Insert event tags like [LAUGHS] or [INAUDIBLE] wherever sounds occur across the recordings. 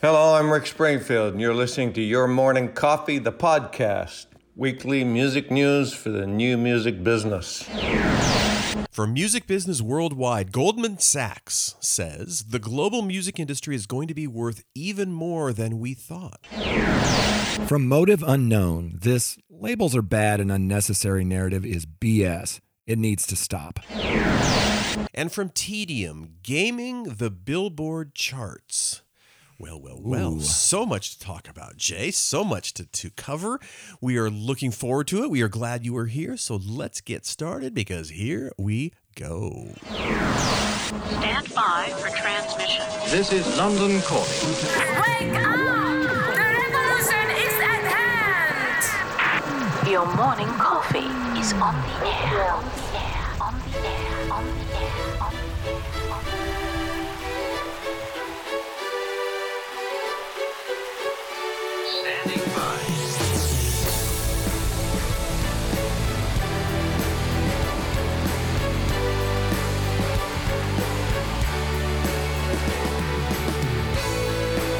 Hello, I'm Rick Springfield, and you're listening to Your Morning Coffee, the podcast, weekly music news for the new music business. For music business worldwide, Goldman Sachs says the global music industry is going to be worth even more than we thought. From Motive Unknown, this labels are bad and unnecessary narrative is BS. It needs to stop. And from Tedium, gaming the Billboard charts. Well, well, well. Ooh. So much to talk about, Jay. So much to, to cover. We are looking forward to it. We are glad you are here. So let's get started because here we go. Stand by for transmission. This is London calling. Wake up! The revolution is at hand! Your morning coffee is on the air. On the air. On the air. On the air. On the air.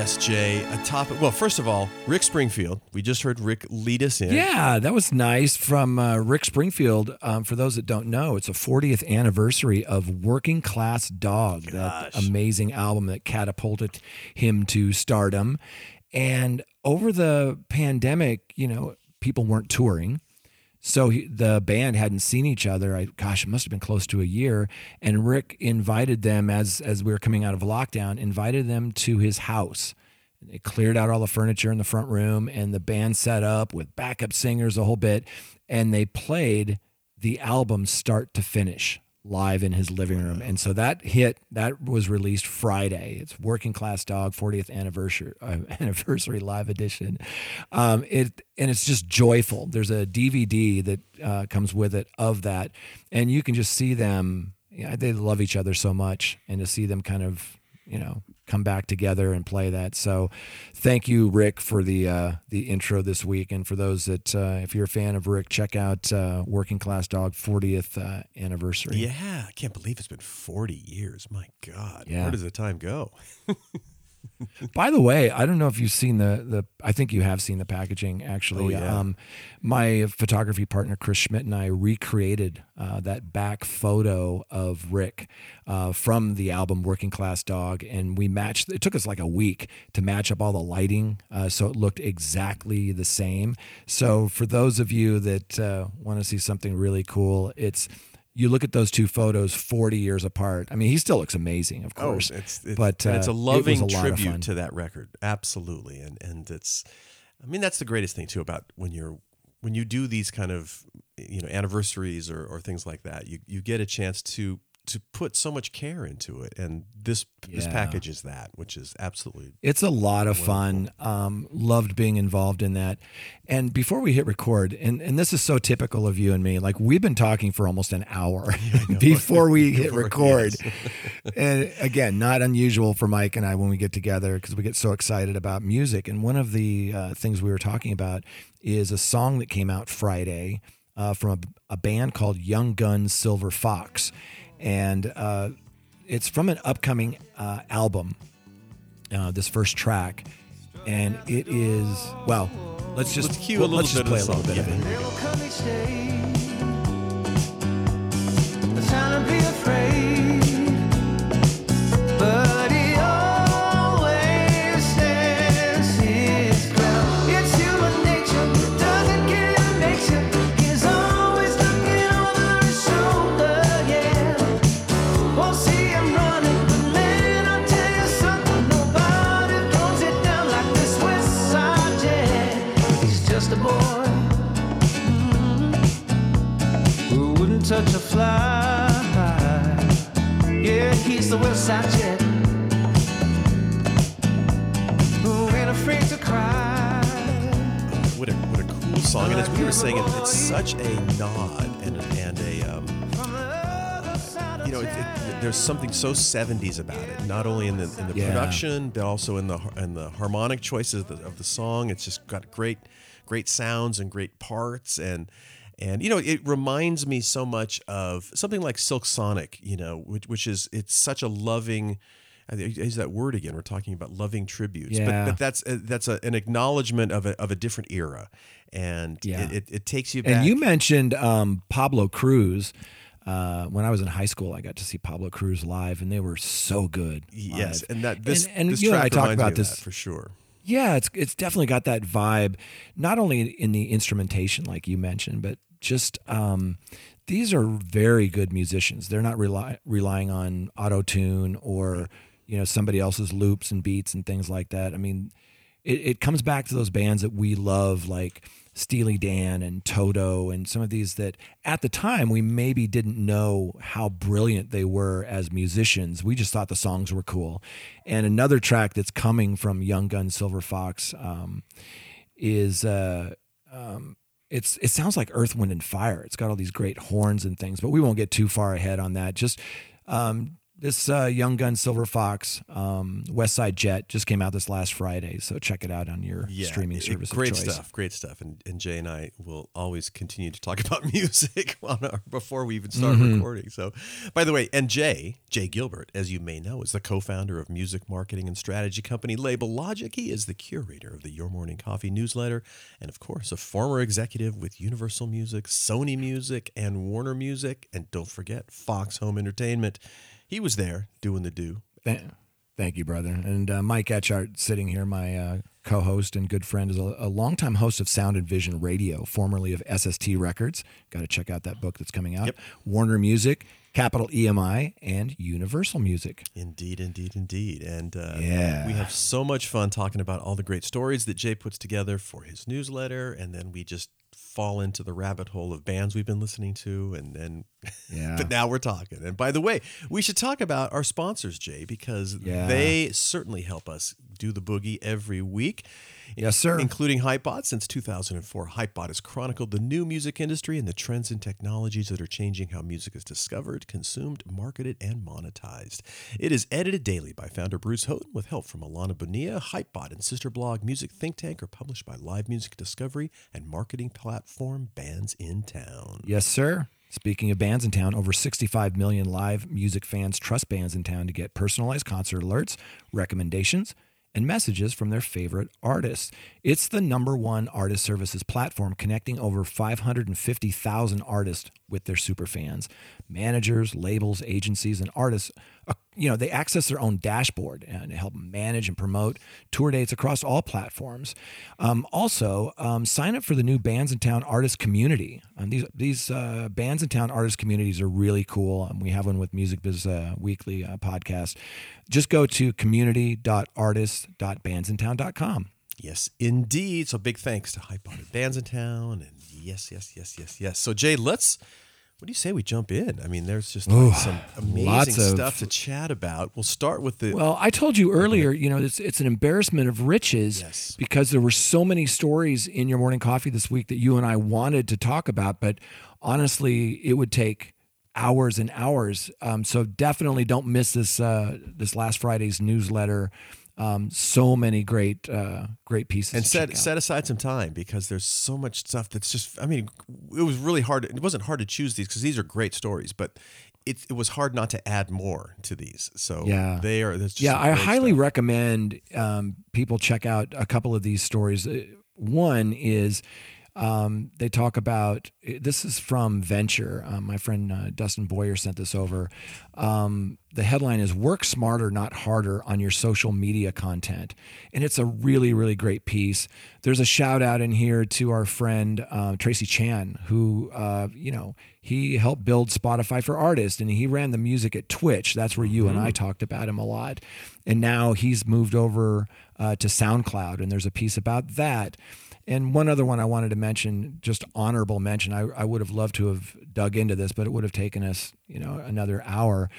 Jay, a topic. Well, first of all, Rick Springfield. We just heard Rick lead us in. Yeah, that was nice from uh, Rick Springfield. Um, for those that don't know, it's a 40th anniversary of Working Class Dog, that amazing album that catapulted him to stardom. And over the pandemic, you know, people weren't touring. So he, the band hadn't seen each other. I, gosh, it must have been close to a year. And Rick invited them as as we were coming out of lockdown, invited them to his house. They cleared out all the furniture in the front room, and the band set up with backup singers, a whole bit, and they played the album start to finish live in his living room. And so that hit that was released Friday. It's Working Class Dog 40th anniversary uh, [LAUGHS] anniversary live edition. Um, it and it's just joyful. There's a DVD that uh, comes with it of that, and you can just see them. They love each other so much, and to see them kind of you know come back together and play that. So, thank you, Rick, for the uh, the intro this week, and for those that uh, if you're a fan of Rick, check out uh, Working Class Dog 40th uh, anniversary. Yeah, I can't believe it's been 40 years. My God. Yeah. Where does the time go? [LAUGHS] [LAUGHS] By the way, I don't know if you've seen the the. I think you have seen the packaging actually. Oh, yeah. Um, my photography partner Chris Schmidt and I recreated uh, that back photo of Rick uh, from the album Working Class Dog, and we matched. It took us like a week to match up all the lighting, uh, so it looked exactly the same. So for those of you that uh, want to see something really cool, it's. You look at those two photos 40 years apart. I mean, he still looks amazing, of course. Oh, it's, it's but and it's uh, a it loving a of fun. tribute to that record. Absolutely. And and it's I mean that's the greatest thing too about when you're when you do these kind of you know anniversaries or, or things like that. You you get a chance to to put so much care into it and this this package is that, which is absolutely It's a lot of fun. Um, loved being involved in that. And before we hit record, and, and this is so typical of you and me, like we've been talking for almost an hour [LAUGHS] [LAUGHS] before we [LAUGHS] hit record. and again, not unusual for Mike and I when we get together because we get so excited about music. And one of the uh, things we were talking about is a song that came out Friday uh, from a, a band called Young Guns Silver Fox. And uh, it's from an upcoming uh, album uh, this first track, and it is well. Let's just Let's cue a well, little let's just play a little bit song. of it. Touch a fly. Yeah, he's the West Side Jet. Who ain't afraid to cry. What a what a cool song! And as we were saying, it, it's such a nod and a, and a um, you know, it, it, there's something so 70s about it. Not only in the in the Yeah. production, but also in the in the harmonic choices of the, of the song. It's just got great great sounds and great parts and. And you know, it reminds me so much of something like Silk Sonic. You know, which, which is it's such a loving. I think- I use that word again. We're talking about loving tributes, Yeah. but, but that's uh, that's a, an acknowledgement of a, of a different era, and Yeah. it, it, it takes you back. And you mentioned um, Pablo Cruise. Uh, when I was in high school, I got to see Pablo Cruise live, and they were so good. yes, and that this and, and this you and I talked about this for sure. Yeah, it's it's definitely got that vibe, not only in the instrumentation like you mentioned, but just um, these are very good musicians. They're not rely, relying on auto tune or you know somebody else's loops and beats and things like that. I mean, it, it comes back to those bands that we love, like Steely Dan and Toto, and some of these that at the time we maybe didn't know how brilliant they were as musicians. We just thought the songs were cool. And another track that's coming from Young Gun Silver Fox um, is. Uh, um, it's it sounds like Earth, Wind, and Fire. It's got all these great horns and things, but we won't get too far ahead on that. Just um, this uh, Young Gun Silver Fox um, West Side Jet just came out this last Friday, so check it out on your streaming it- service. Great of stuff, great stuff. And, and Jay and I will always continue to talk [LAUGHS] about music [LAUGHS] on our, before we even start Mm-hmm. recording. So, by the way, and Jay, Jay Gilbert, as you may know, is the co-founder of music marketing and strategy company Label Logic. He is the curator of the Your Morning Coffee newsletter, and of course, a former executive with Universal Music, Sony Music, and Warner Music, and don't forget Fox Home Entertainment. He was there doing the do. Th- Thank you, brother. And uh, Mike Etchart, sitting here, my uh, co-host and good friend, is a, a longtime host of Sound and Vision Radio, formerly of SST Records. Got to check out that book that's coming out. Yep. Warner Music, Capitol EMI, and Universal Music. Indeed, indeed, indeed. And uh, Yeah. we have so much fun talking about all the great stories that Jay puts together for his newsletter. And then we just fall into the rabbit hole of bands we've been listening to. And then, [LAUGHS] Yeah. but now we're talking. And by the way, we should talk about our sponsors, Jay, because Yeah. they certainly help us do the boogie every week. Yes, sir. Including Hypebot. Since 2004, Hypebot has chronicled the new music industry and the trends and technologies that are changing how music is discovered, consumed, marketed, and monetized. It is edited daily by founder Bruce Houghton with help from Alana Bonilla. Hypebot and sister blog Music Think Tank are published by Live Music Discovery and marketing platform Bandsintown. Yes, sir. Speaking of bandsintown, over 65 million live music fans trust bandsintown to get personalized concert alerts, recommendations, and messages from their favorite artists. It's the number one artist services platform connecting over 550,000 artists with their super fans. Managers, labels, agencies, and artists, you know, they access their own dashboard and help manage and promote tour dates across all platforms. Um, also, um, sign up for the new Bandsintown artist community. Um, these these uh, Bandsintown artist communities are really cool. We have one with Music Biz uh, Weekly uh, podcast. Just go to community.artist.bandsintown.com. Yes, indeed. So big thanks to and Bandsintown. And yes, yes, yes, yes, yes. So, Jay, let's. What do you say we jump in? I mean, there's just like some amazing of- stuff to chat about. We'll start with the Well, I told you earlier, you know, it's it's an embarrassment of riches Yes. because there were so many stories in your morning coffee this week that you and I wanted to talk about, but honestly, it would take hours and hours. Um, so definitely don't miss this uh, this last Friday's newsletter. Um, so many great uh, great pieces. and set set aside some time because there's so much stuff that's just. I mean, it was really hard. It wasn't hard to choose these because these are great stories, but it, it was hard not to add more to these. So Yeah. they are. That's just yeah, I highly stuff. recommend um, people check out a couple of these stories. Uh, One is um, they talk about this is from Venture. Uh, my friend uh, Dustin Boyer sent this over. Um, the headline is "Work Smarter, Not Harder" on your social media content, and it's a really, really great piece. There's a shout out in here to our friend uh, Tracy Chan, who uh, you know he helped build Spotify for artists, and he ran the music at Twitch. That's where you and I talked about him a lot, and now he's moved over uh, to SoundCloud, and there's a piece about that. And one other one I wanted to mention, just honorable mention. I, I would have loved to have dug into this, but it would have taken us, you know, another hour.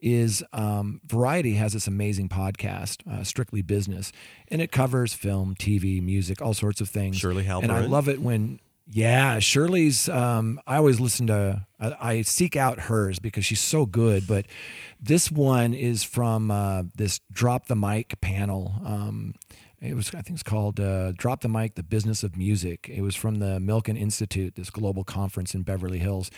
Is um, Variety has this amazing podcast, uh, Strictly Business, and it covers film, TV, music, all sorts of things. Shirley and I love it when yeah, Shirley's. Um, I always listen to. I, I seek out hers because she's so good. But this one is from uh, this drop the mic panel. Um, it was, I think, it's called uh, "Drop the Mic: The Business of Music." It was from the Milken Institute, this global conference in Beverly Hills.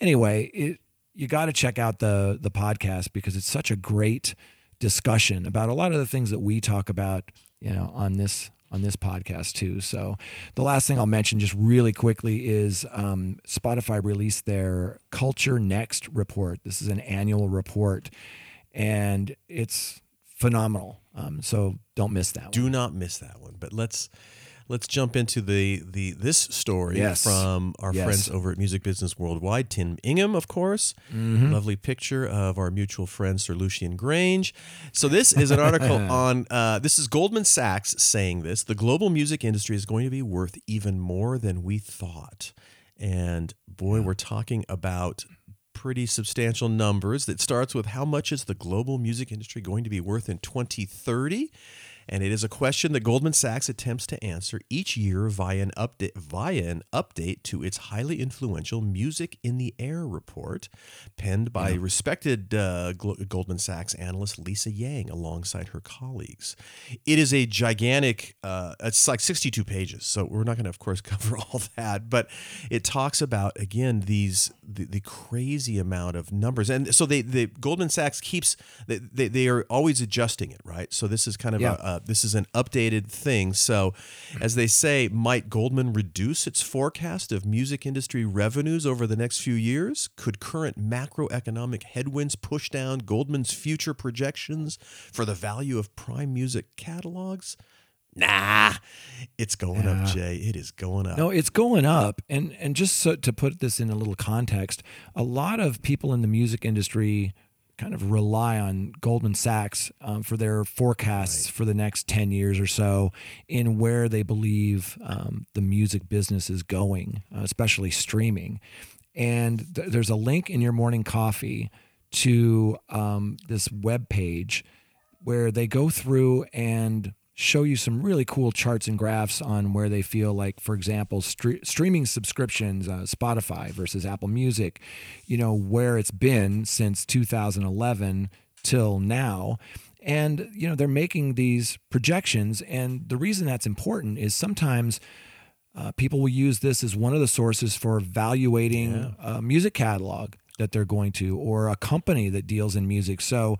Anyway, it you got to check out the the podcast because it's such a great discussion about a lot of the things that we talk about, you know, on this on this podcast too. So the last thing I'll mention just really quickly is um, Spotify released their Culture Next report. This is an annual report, and it's phenomenal. Um, so don't miss that. Do one. not miss that one. But let's let's jump into the the this story Yes. from our Yes. friends over at Music Business Worldwide. Tim Ingham, of course. Mm-hmm. Lovely picture of our mutual friend Sir Lucian Grainge. So this is an article [LAUGHS] on uh, this is Goldman Sachs saying this. The global music industry is going to be worth even more than we thought. And boy, we're talking about pretty substantial numbers that starts with how much is the global music industry going to be worth in 2030 and it is a question that Goldman Sachs attempts to answer each year via an update via an update to its highly influential Music in the Air report, penned by respected uh, Goldman Sachs analyst Lisa Yang alongside her colleagues. It is a gigantic. Uh, it's like 62 pages, so we're not going to, of course, [LAUGHS] cover all that. But it talks about again these the, the crazy amount of numbers, and so they, they Goldman Sachs keeps they, they they are always adjusting it, right? So this is kind of Yeah. a, a this is an updated thing. So, as they say, might Goldman reduce its forecast of music industry revenues over the next few years? Could current macroeconomic headwinds push down Goldman's future projections for the value of prime music catalogs? Nah, it's going up, Jay. It is going up. No, it's going up, and and just so, to put this in a little context, a lot of people in the music industry kind of rely on Goldman Sachs um, for their forecasts for the next ten years or so in where they believe um, the music business is going, uh, especially streaming. And th- there's a link in your morning coffee to um, this web page where they go through and show you some really cool charts and graphs on where they feel like, for example, stre- streaming subscriptions, uh, Spotify versus Apple Music, you know, where it's been since 2011 till now. And, you know, they're making these projections. And the reason that's important is sometimes uh, people will use this as one of the sources for evaluating a music catalog that they're going to or a company that deals in music. So,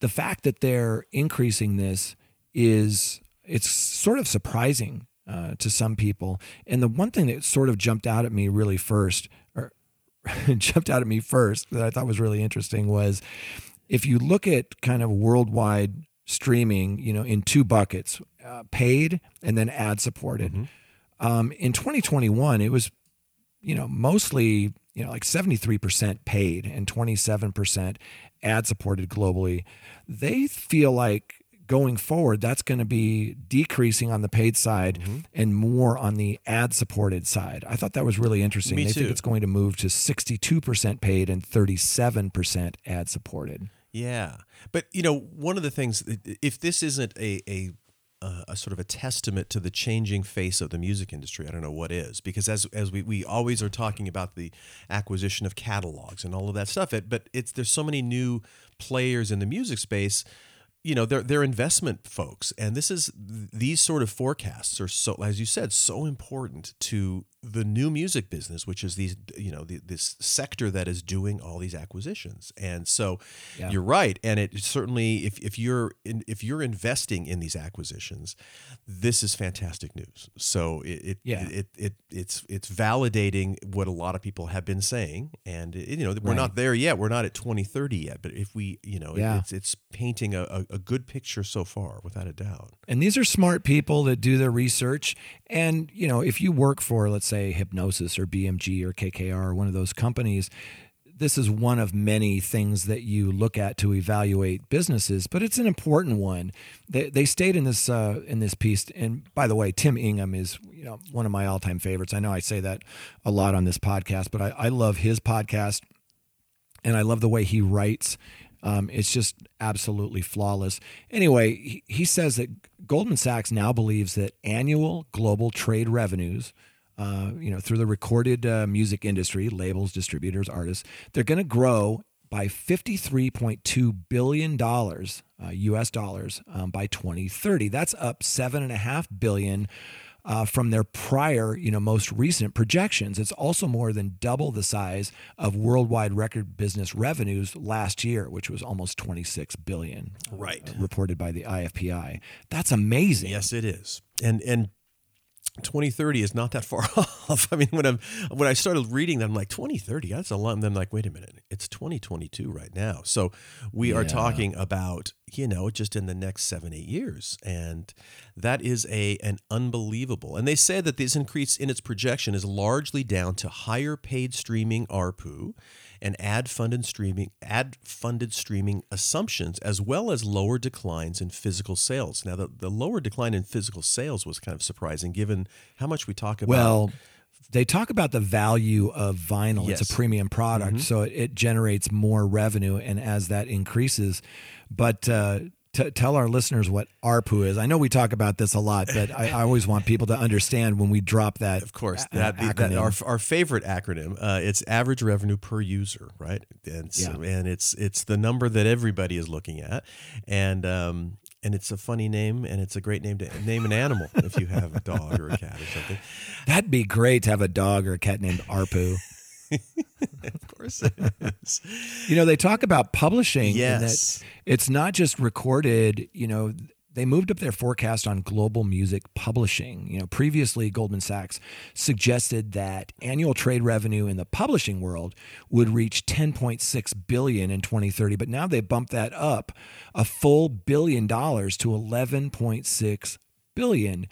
the fact that they're increasing this is it's sort of surprising uh, to some people. And the one thing that sort of jumped out at me really first, or [LAUGHS] jumped out at me first that I thought was really interesting was if you look at kind of worldwide streaming, you know, in two buckets, uh, paid and then ad supported. Um, in 2021, it was you know, mostly, you know, like 73% paid and 27% ad supported globally. They feel like going forward, that's going to be decreasing on the paid side and more on the ad supported side. I thought that was really interesting. Me they too. think it's going to move to 62% paid and 37% ad supported. Yeah, but you know, one of the things, if this isn't a a uh, a sort of a testament to the changing face of the music industry, I don't know what is, because as as we, we always are talking about the acquisition of catalogs and all of that stuff, it, but it's there's so many new players in the music space. You know, they're they're investment folks, and this is these sort of forecasts are so, as you said, so important to the new music business, which is these you know the, this sector that is doing all these acquisitions, and so Yeah. you're right, and it certainly if, if you're in, if you're investing in these acquisitions, this is fantastic news. So it it, Yeah. it, it it's it's validating what a lot of people have been saying, and it, you know we're Right. not there yet. We're not at 2030 yet, but if we you know it- Yeah. it's it's painting a, a, a good picture so far, without a doubt. And these are smart people that do their research. And, you know, if you work for, let's say, Hipgnosis or BMG or KKR or one of those companies, this is one of many things that you look at to evaluate businesses, but it's an important one. They, they stayed in this uh, in this piece, and by the way, Tim Ingham is you know one of my all time favorites. I know I say that a lot on this podcast, but I, I love his podcast, and I love the way he writes. Um, it's just absolutely flawless. Anyway, he, he says that Goldman Sachs now believes that annual global trade revenues uh, you know, through the recorded uh, music industry, labels, distributors, artists, they're going to grow by $53.2 billion uh, US dollars um, by 2030. That's up 7.5 billion uh, from their prior, you know, most recent projections. It's also more than double the size of worldwide record business revenues last year, which was almost 26 billion. Right. uh, reported by the IFPI. That's amazing. Yes, it is. And and 2030 is not that far [LAUGHS] off. I mean, when I'm when I started reading that, I'm like 2030. That's a lot. And then I'm like, wait a minute, it's 2022 right now. So we are talking about you know just in the next seven eight years, and that is a an unbelievable. And they say that this increase in its projection is largely down to higher paid streaming ARPU and ad funded streaming ad funded streaming assumptions as well as lower declines in physical sales. Now the, the lower decline in physical sales was kind of surprising given how much we talk about Well, they talk about the value of vinyl. It's Yes. Mm-hmm. a premium product, so it, it generates more revenue, and as that increases, but. Uh, t- Tell our listeners what ARPU is. I know we talk about this a lot, but I, I always want people to understand when we drop that. Of course, a- that, that our, our favorite acronym. Uh, it's average revenue per user, right? And so, and it's it's the number that everybody is looking at, and um, and it's a funny name, and it's a great name to name an animal if you have a dog or a cat or something. [LAUGHS] That'd be great to have a dog or a cat named ARPU. Of course, it is. You know, they talk about publishing and Yes. that it's not just recorded, you know, they moved up their forecast on global music publishing. You know, previously Goldman Sachs suggested that annual trade revenue in the publishing world would reach 10.6 billion in 2030, but now they bumped that up a full billion dollars to 11.6 billion.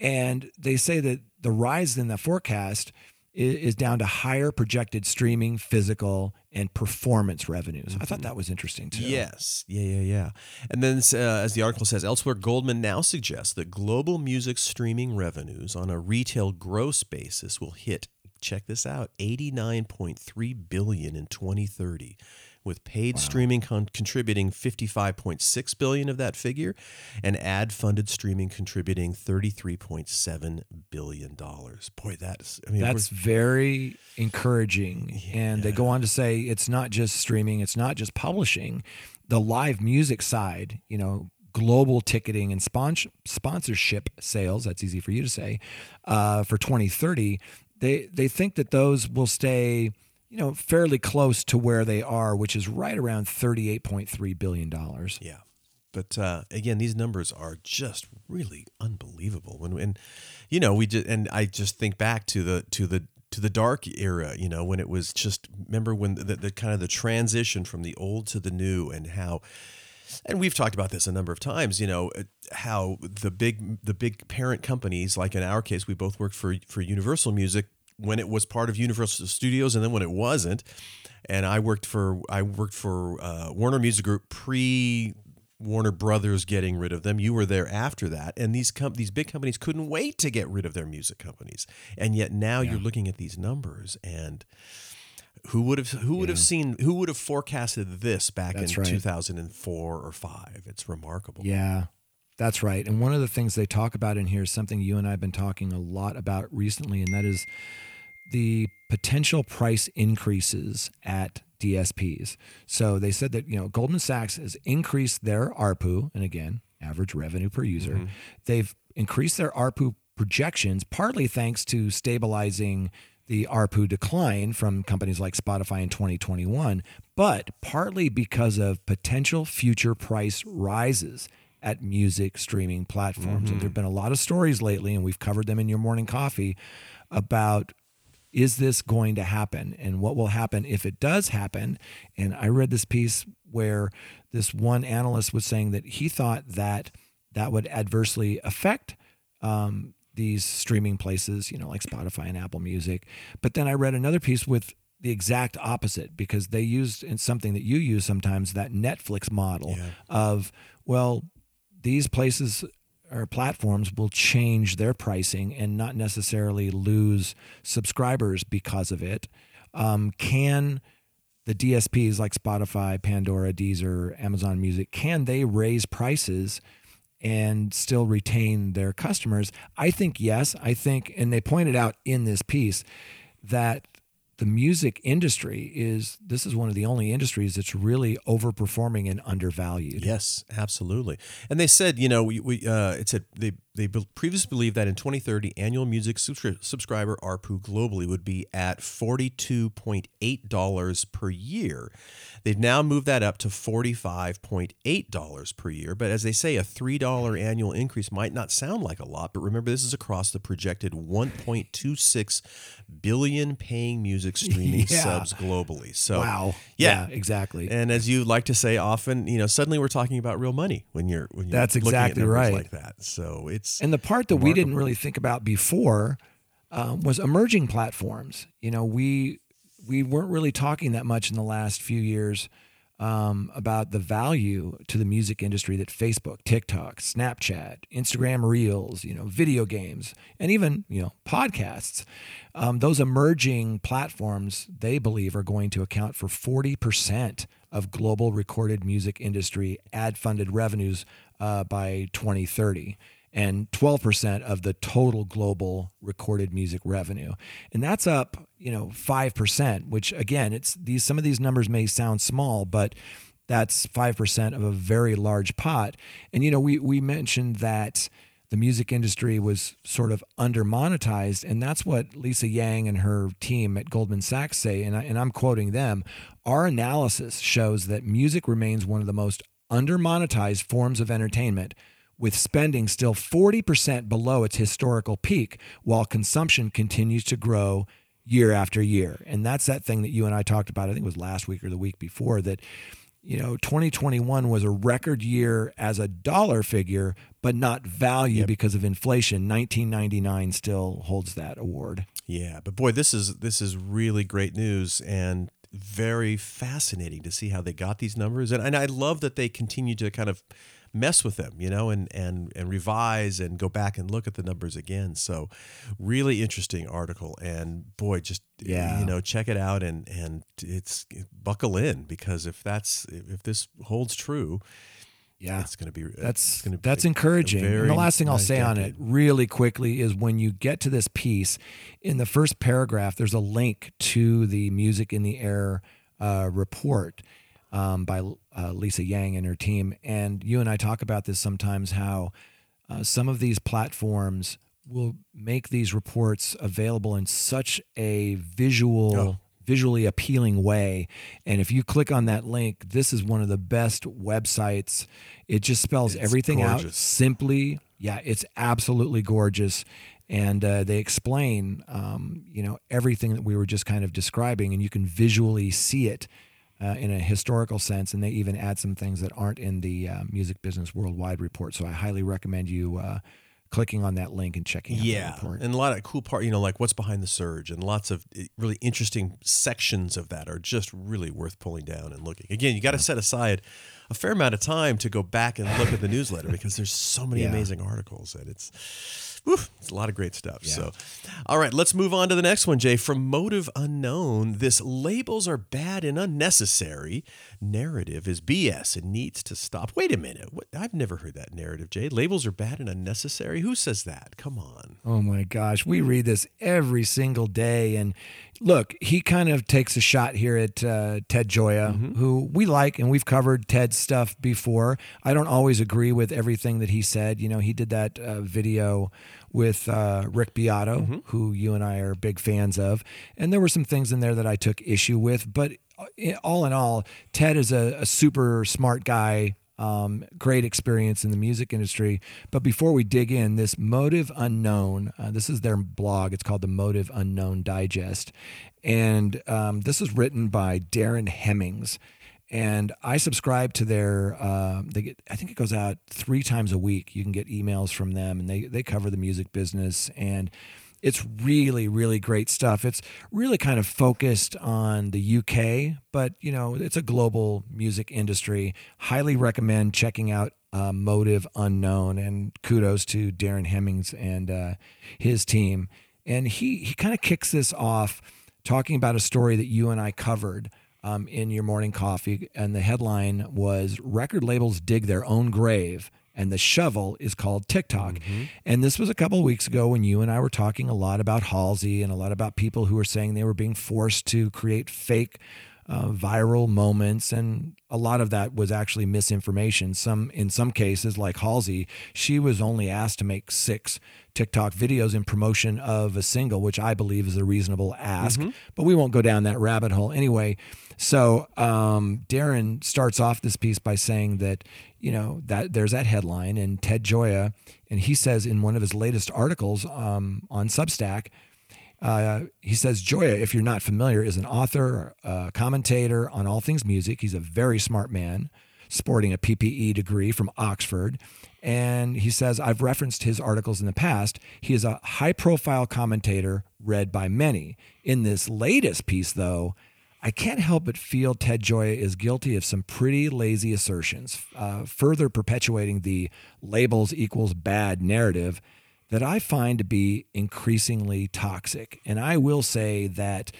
And they say that the rise in the forecast is down to higher projected streaming, physical, and performance revenues. I thought that was interesting too. Yes. Yeah, yeah, yeah. And then, uh, as the article says, elsewhere, Goldman now suggests that global music streaming revenues on a retail gross basis will hit, check this out, 89.3 billion in 2030. With paid streaming con- contributing 55.6 billion of that figure, and ad-funded streaming contributing 33.7 billion dollars. Boy, that's I mean, That's very encouraging. And they go on to say it's not just streaming, it's not just publishing. The live music side, you know, global ticketing and spons- sponsorship sales, that's easy for you to say, uh, for 2030, they, they think that those will stay, you know, fairly close to where they are, which is right around $38.3 billion. Yeah. But uh, again, these numbers are just really unbelievable. When and you know we just and I just think back to the to the to the dark era. You know when it was just remember when the, the kind of the transition from the old to the new and how. And we've talked about this a number of times. You know uh, how the big the big parent companies, like in our case, we both worked for for Universal Music when it was part of Universal Studios, and then when it wasn't. And I worked for I worked for uh, Warner Music Group pre Warner Brothers getting rid of them. You were there after that, and these com- these big companies couldn't wait to get rid of their music companies. And yet now you're looking at these numbers, and who would have who would have seen who would have forecasted this back That's in right. 2004 or five? It's remarkable. Yeah, that's right. And one of the things they talk about in here is something you and I have been talking a lot about recently, and that is the potential price increases at DSPs. So they said that, you know, Goldman Sachs has increased their ARPU, and again, average revenue per user. Mm-hmm. They've increased their ARPU projections, partly thanks to stabilizing the ARPU decline from companies like Spotify in 2021, but partly because of potential future price rises at music streaming platforms. And there have been a lot of stories lately, and we've covered them in your morning coffee about is this going to happen and what will happen if it does happen and i read this piece where this one analyst was saying that he thought that that would adversely affect um, these streaming places you know like spotify and apple music but then i read another piece with the exact opposite because they used in something that you use sometimes that Netflix model Yeah. of well these places or platforms will change their pricing and not necessarily lose subscribers because of it. Um, can the DSPs like Spotify, Pandora, Deezer, Amazon Music, can they raise prices and still retain their customers? I think yes. I think, and they pointed out in this piece that the music industry is this is one of the only industries that's really overperforming and undervalued. Yes, absolutely. And they said, you know, we, we uh, it said they they previously believed that in 2030 annual music subscri- subscriber ARPU globally would be at $42.8 per year. They've now moved that up to $45.8 per year, but as they say a $3 annual increase might not sound like a lot, but remember this is across the projected 1.26 billion paying music [LAUGHS] streaming Yeah. subs globally. So Wow. Yeah. exactly. and as you like to say often, you know, suddenly we're talking about real money when you're when you're That's looking exactly at numbers right. like that. So it's And the part that we didn't really think about before um, was emerging platforms. You know, we we weren't really talking that much in the last few years um, about the value to the music industry that Facebook, TikTok, Snapchat, Instagram Reels, you know, video games, and even you know podcasts. Um, those emerging platforms, they believe, are going to account for forty percent of global recorded music industry ad-funded revenues uh, by 2030 and 12% of the total global recorded music revenue. And that's up, you know, 5%, which again, it's these some of these numbers may sound small, but that's 5% of a very large pot. And you know, we we mentioned that the music industry was sort of under monetized and that's what Lisa Yang and her team at Goldman Sachs say and I, and I'm quoting them, our analysis shows that music remains one of the most under monetized forms of entertainment with spending still 40% below its historical peak while consumption continues to grow year after year. And that's that thing that you and I talked about, I think it was last week or the week before, that, you know, 2021 was a record year as a dollar figure, but not value because of inflation. 1999 still holds that award. Yeah, but boy, this is this is really great news and very fascinating to see how they got these numbers. And and I love that they continue to kind of mess with them, you know, and and and revise and go back and look at the numbers again. So really interesting article and boy, just Yeah. you know, check it out and and it's buckle in because if that's if this holds true, Yeah. it's going to be That's going to be that's a encouraging. And very the last thing I'll nice say on it really quickly is when you get to this piece, in the first paragraph, there's a link to the Music in the Air uh, report um, by uh, Lisa Yang and her team. And you and I talk about this sometimes how uh, some of these platforms will make these reports available in such a visual Oh. visually appealing way. And if you click on that link this is one of the best websites. It just spells It's everything out simply. Yeah it's absolutely gorgeous. And uh, they explain um, you know everything that we were just kind of describing and you can visually see it uh, in a historical sense, and they even add some things that aren't in the uh, Music Business Worldwide report. So I highly recommend you uh, clicking on that link and checking out yeah and a lot of cool part you know like what's behind the surge and lots of eh, really interesting sections of that are just really worth pulling down and looking again you got to set aside a fair amount of time to go back and look at the newsletter because there's so many Yeah. amazing articles and it's it's a lot of great stuff so. All right let's move on to the next one jay. From motive unknown this labels are bad and unnecessary narrative is bs and needs to stop. Wait a minute what, i've never heard that narrative jay. Labels are bad and unnecessary? Who says that? Come on. Oh my gosh, we read this every single day. And look, he kind of takes a shot here at uh, Ted Gioia, who we like, and we've covered Ted's stuff before. I don't always agree with everything that he said. You know, he did that uh, video with uh, Rick Beato, who you and I are big fans of. And there were some things in there that I took issue with. But uh, all in all, Ted is a, a super smart guy um, great experience in the music industry. But before we dig in, this Motive Unknown, uh, this is their blog. It's called the Motive Unknown Digest. And um, this is written by Darren Hemmings. And I subscribe to their, uh, they get, I think it goes out three times a week. You can get emails from them and they, they cover the music business. And it's really, really great stuff. It's really kind of focused on the UK, but you know, it's a global music industry. Highly recommend checking out uh, Motive Unknown, and kudos to Darren Hemmings and uh, his team. And he he kind of kicks this off talking about a story that you and I covered um, in your morning coffee, and the headline was "Record labels dig their own grave." And the shovel is called TikTok. And this was a couple of weeks ago when you and I were talking a lot about Halsey and a lot about people who were saying they were being forced to create fake uh, viral moments, and a lot of that was actually misinformation. Some, in some cases, like Halsey, she was only asked to make six TikTok videos in promotion of a single, which I believe is a reasonable ask. But we won't go down that rabbit hole anyway. So um, Darren starts off this piece by saying that you know that there's that headline, and Ted Gioia, and he says in one of his latest articles um, on Substack. Uh, he says Gioia, if you're not familiar, is an author, commentator on all things music. He's a very smart man, sporting a PPE degree from Oxford. And he says, I've referenced his articles in the past. He is a high profile commentator read by many. In this latest piece, though, I can't help but feel Ted Gioia is guilty of some pretty lazy assertions, uh, further perpetuating the labels equals bad narrative that I find to be increasingly toxic. And I will say that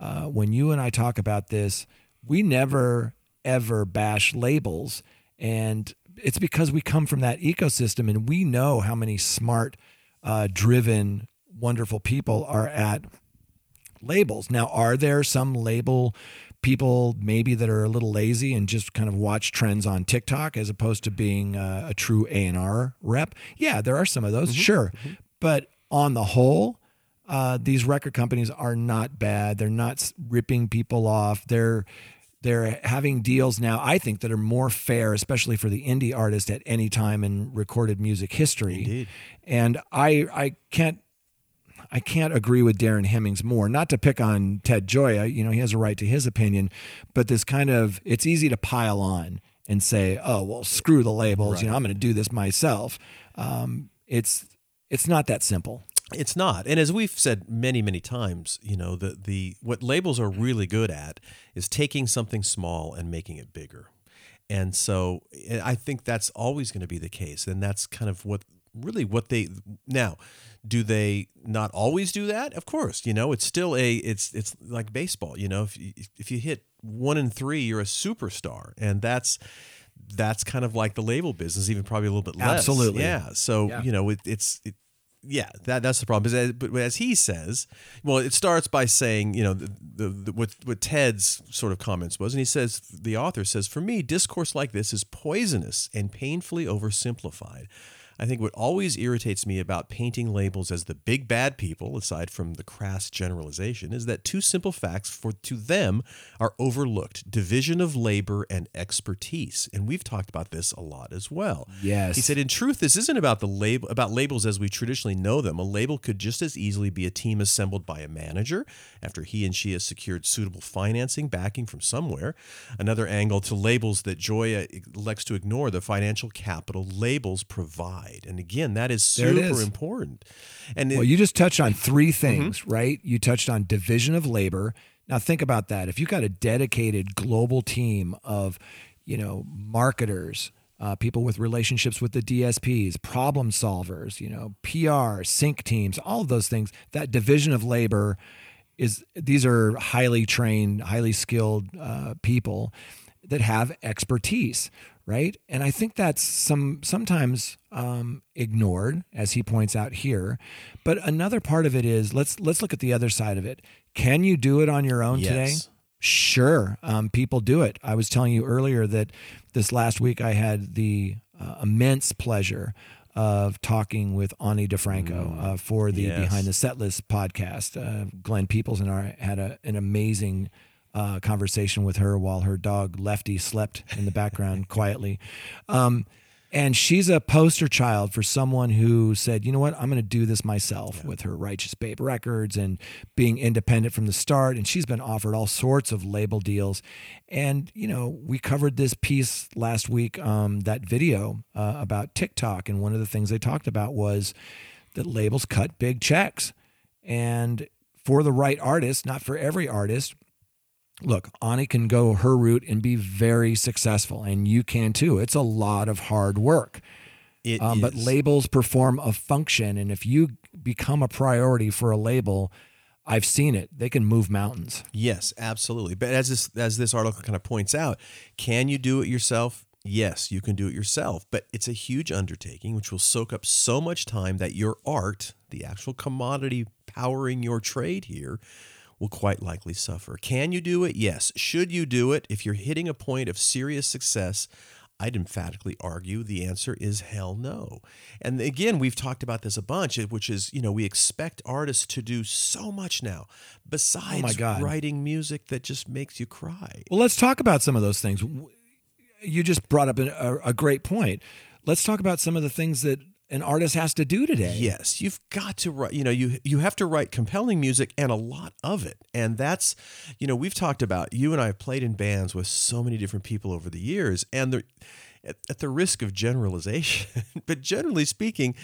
uh, when you and I talk about this, we never ever bash labels. And it's because we come from that ecosystem and we know how many smart, uh, driven, wonderful people are at labels. Now, are there some label people maybe that are a little lazy and just kind of watch trends on TikTok as opposed to being uh, a true A&R rep? Yeah, there are some of those, sure. But on the whole, uh, these record companies are not bad. They're not ripping people off. They're they're having deals now. I think that are more fair, especially for the indie artist at any time in recorded music history. Indeed. And I I can't I can't agree with Darren Hemmings more. Not to pick on Ted Gioia, you know, he has a right to his opinion, but this kind of it's easy to pile on and say, "Oh, well, screw the labels. You know, I'm going to do this myself." Um, it's it's not that simple. It's not. And as we've said many, many times, you know, the the what labels are really good at is taking something small and making it bigger. And so eh, I think that's always going to be the case. And that's kind of what really what they now do they not always do that of course you know it's still a it's it's like baseball you know if you, if you hit one in three you're a superstar and that's that's kind of like the label business even probably a little bit less Absolutely. yeah so Yeah. you know it, it's it, yeah, that that's the problem. But as, but as he says, well, it starts by saying, you know, the, the, the, what what Ted's sort of comments was, and he says the author says, for me, discourse like this is poisonous and painfully oversimplified. I think what always irritates me about painting labels as the big bad people, aside from the crass generalization, is that two simple facts for to them are overlooked: division of labor and expertise. And we've talked about this a lot as well. Yes. He said, in truth, this isn't about the label about labels as we traditionally know them. A label could just as easily be a team assembled by a manager after he and she has secured suitable financing backing from somewhere. Another angle to labels that Gioia elects to ignore the financial capital labels provide. And again, that is super is. important. And Well, it, you just touched on three things, right? You touched on division of labor. Now think about that. If you've got a dedicated global team of, you know, marketers, uh, people with relationships with the DSPs, problem solvers, you know, PR, sync teams, all of those things, that division of labor is these are highly trained, highly skilled uh, people that have expertise, right? And I think that's some sometimes um, ignored, as he points out here. But another part of it is let's let's look at the other side of it. Can you do it on your own today? Sure, um, people do it. I was telling you earlier that this last week I had the uh, immense pleasure of talking with Ani DiFranco uh, for the Yes. Behind the Setlist podcast. Uh, Glenn Peoples and I had a, an amazing uh, conversation with her while her dog Lefty slept in the background [LAUGHS] quietly. Um, and she's a poster child for someone who said, you know what, I'm going to do this myself with her Righteous Babe Records and being independent from the start. And she's been offered all sorts of label deals. And, you know, we covered this piece last week, um, that video uh, about TikTok. And one of the things they talked about was that labels cut big checks. And for the right artist, not for every artist, look, Ani can go her route and be very successful, and you can too. It's a lot of hard work. It Um, but labels perform a function, and if you become a priority for a label, I've seen it. They can move mountains. Yes, absolutely. But as this as this article kind of points out, can you do it yourself? Yes, you can do it yourself, but it's a huge undertaking which will soak up so much time that your art, the actual commodity powering your trade here, will quite likely suffer. Can you do it? Yes. Should you do it if you're hitting a point of serious success? I'd emphatically argue the answer is hell no. And again, we've talked about this a bunch, eh, which is, you know, we expect artists to do so much now besides God. writing music that just makes you cry. Well, let's talk about some of those things. You just brought up a, a great point. Let's talk about some of the things that an artist has to do today. Yes, you've got to write. You know, you you have to write compelling music and a lot of it, and that's, you know, we've talked about. You and I have played in bands with so many different people over the years, and the, at, at the risk of generalization, [LAUGHS] but generally speaking,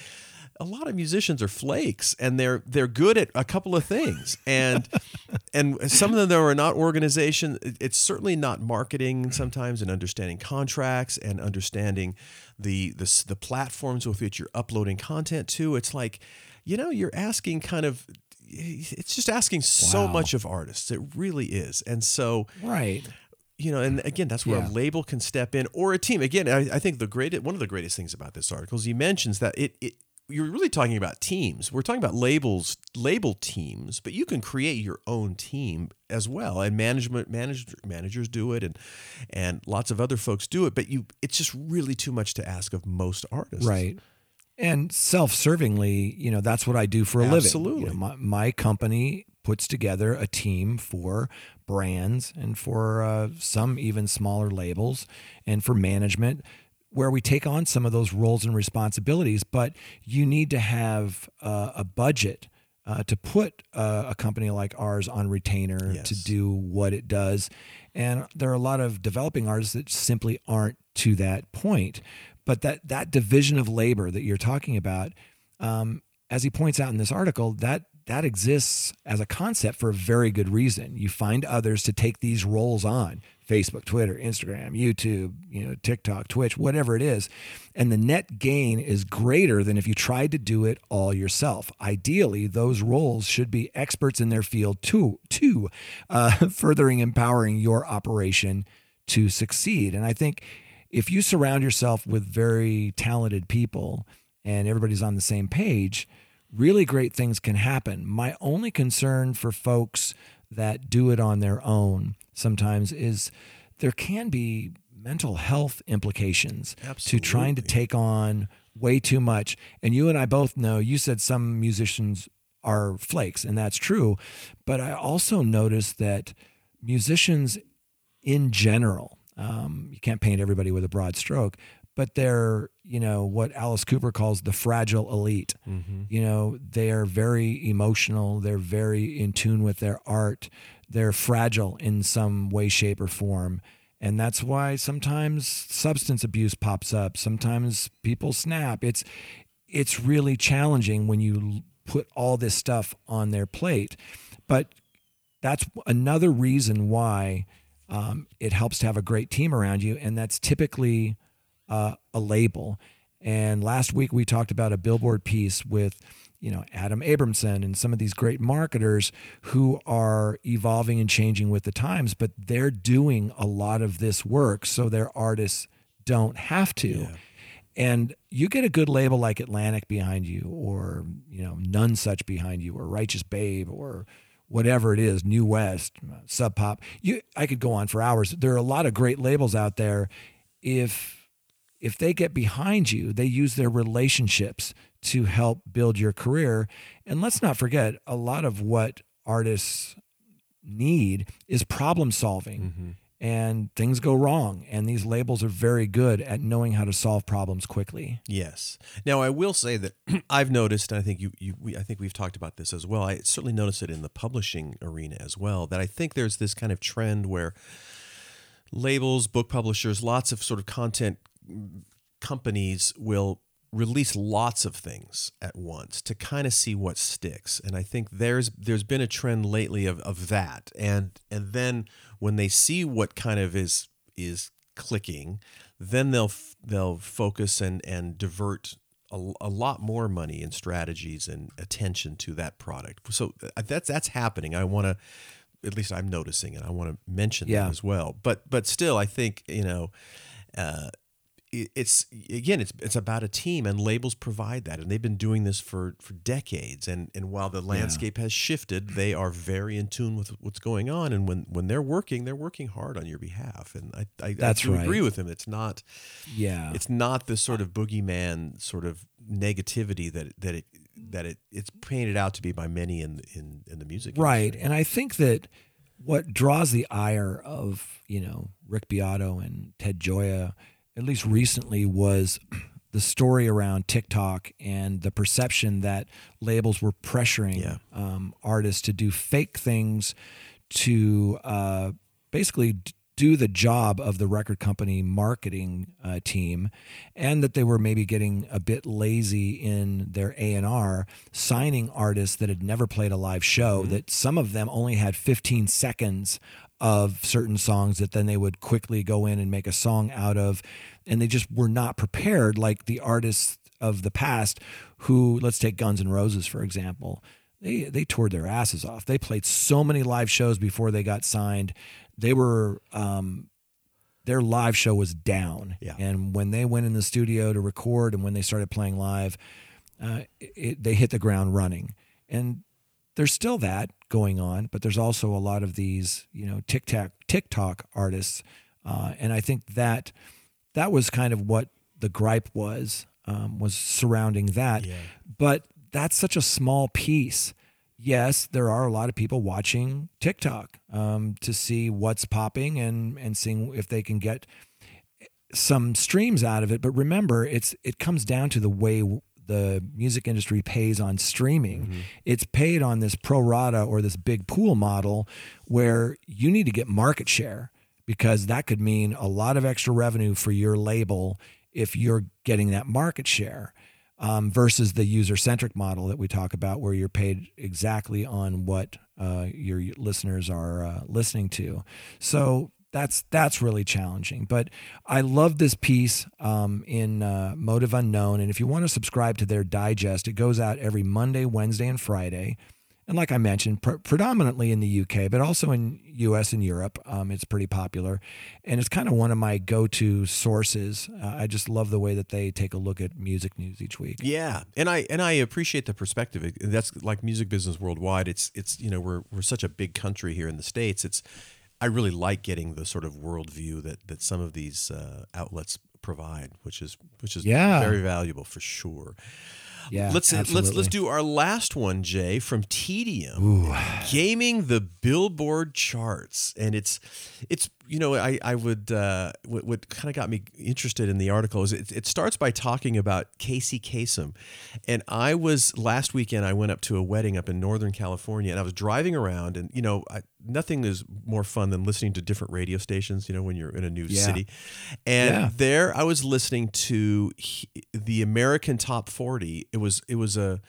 a lot of musicians are flakes, and they're they're good at a couple of things, and [LAUGHS] and some of them are not organization. It's certainly not marketing sometimes, and understanding contracts and understanding the the the platforms with which you're uploading content to. It's like, you know, you're asking kind of. It's just asking so much of artists. It really is, and so Right. you know, and again, that's where Yeah. a label can step in or a team. Again, I, I think the great one of the greatest things about this article is he mentions that it, it you're really talking about teams. We're talking about labels, label teams, but you can create your own team as well. And management manage, managers do it, and and lots of other folks do it. But you, it's just really too much to ask of most artists. Right. And self-servingly, you know, that's what I do for a living. Absolutely. You know, my, my company puts together a team for brands and for uh, some even smaller labels and for management where we take on some of those roles and responsibilities. But you need to have uh, a budget uh, to put uh, a company like ours on retainer to do what it does. And there are a lot of developing artists that simply aren't to that point. But that that division of labor that you're talking about, um, as he points out in this article, that that exists as a concept for a very good reason. You find others to take these roles on Facebook, Twitter, Instagram, YouTube, you know, TikTok, Twitch, whatever it is. And the net gain is greater than if you tried to do it all yourself. Ideally, those roles should be experts in their field too, too uh, [LAUGHS] furthering empowering your operation to succeed. And I think if you surround yourself with very talented people and everybody's on the same page, really great things can happen. My only concern for folks that do it on their own sometimes is there can be mental health implications to trying to take on way too much. And you and I both know, you said some musicians are flakes, and that's true. But I also noticed that musicians in general, um, you can't paint everybody with a broad stroke, but they're, you know, what Alice Cooper calls the fragile elite. You know, they're very emotional, they're very in tune with their art, they're fragile in some way, shape, or form. And that's why sometimes substance abuse pops up. Sometimes people snap. It's it's really challenging when you put all this stuff on their plate. But that's another reason why um, it helps to have a great team around you, and that's typically uh, a label. And last week we talked about a billboard piece with, you know, Adam Abramson and some of these great marketers who are evolving and changing with the times, but they're doing a lot of this work so their artists don't have to. And you get a good label like Atlantic behind you, or you know, Nonesuch behind you, or Righteous Babe, or whatever it is, New West, uh, Sub Pop. You, I could go on for hours. There are a lot of great labels out there. If if they get behind you, they use their relationships to help build your career. And let's not forget, a lot of what artists need is problem solving. Mm-hmm. And things go wrong. And these labels are very good at knowing how to solve problems quickly. Yes. Now I will say that [CLEARS THROAT] I've noticed, and I think you, you we, I think we've talked about this as well. I certainly noticed it in the publishing arena as well. That I think there's this kind of trend where labels, book publishers, lots of sort of content companies will release lots of things at once to kind of see what sticks. And I think there's there's been a trend lately of, of that. And and then when they see what kind of is is clicking, then they'll they'll focus and and divert a, a lot more money and strategies and attention to that product. So uh, that's that's happening. I want to at least I'm noticing it I want to mention Yeah. that as well. But but still I think, you know, uh, it's again it's it's about a team and labels provide that and they've been doing this for for decades and and while the landscape has shifted they are very in tune with what's going on and when when they're working they're working hard on your behalf and i i, That's I do right. agree with him it's not Yeah. it's not the sort of boogeyman sort of negativity that that it that it it's painted out to be by many in in, in the music Right. industry. And I think that what draws the ire of, you know, Rick Beato and Ted Gioia, at least recently, was [CLEARS THROAT] the story around TikTok and the perception that labels were pressuring Yeah. um, artists to do fake things to uh, basically do the job of the record company marketing uh, team and that they were maybe getting a bit lazy in their A&R signing artists that had never played a live show that some of them only had 15 seconds of certain songs that then they would quickly go in and make a song out of and they just were not prepared like the artists of the past who let's take Guns N' Roses for example they they toured their asses off. They played so many live shows before they got signed. They were um, their live show was down. Yeah. And when they went in the studio to record and when they started playing live, uh, it, they hit the ground running. And there's still that going on, but there's also a lot of these, you know, TikTok TikTok artists, uh, and I think that that was kind of what the gripe was um, was surrounding that. Yeah. But that's such a small piece. Yes, there are a lot of people watching TikTok um, to see what's popping and and seeing if they can get some streams out of it. But remember, it's it comes down to the way the music industry pays on streaming. It's paid on this pro rata or this big pool model where you need to get market share because that could mean a lot of extra revenue for your label if you're getting that market share. Um, versus the user centric model that we talk about, where you're paid exactly on what uh, your listeners are uh, listening to. So that's that's really challenging. But I love this piece um, in uh, Motive Unknown, and if you want to subscribe to their digest, it goes out every Monday, Wednesday, and Friday. And like I mentioned, pr- predominantly in the UK, but also in US and Europe, um, it's pretty popular, and it's kind of one of my go-to sources. Uh, I just love the way that they take a look at music news each week. Yeah, and I and I appreciate the perspective. That's like music business worldwide. It's it's you know we're we're such a big country here in the states. It's I really like getting the sort of worldview that that some of these uh, outlets provide, which is which is Yeah. very valuable for sure. Yeah, let's let's let's do our last one, Jay, from Tedium, gaming the Billboard charts, and it's it's you know I I would uh, what, what kind of got me interested in the article is it, it starts by talking about Casey Kasem, and I was last weekend I went up to a wedding up in Northern California, and I was driving around, and you know I, nothing is more fun than listening to different radio stations, you know when you're in a new Yeah. city, and Yeah. there I was listening to he- the American Top 40. It was it was a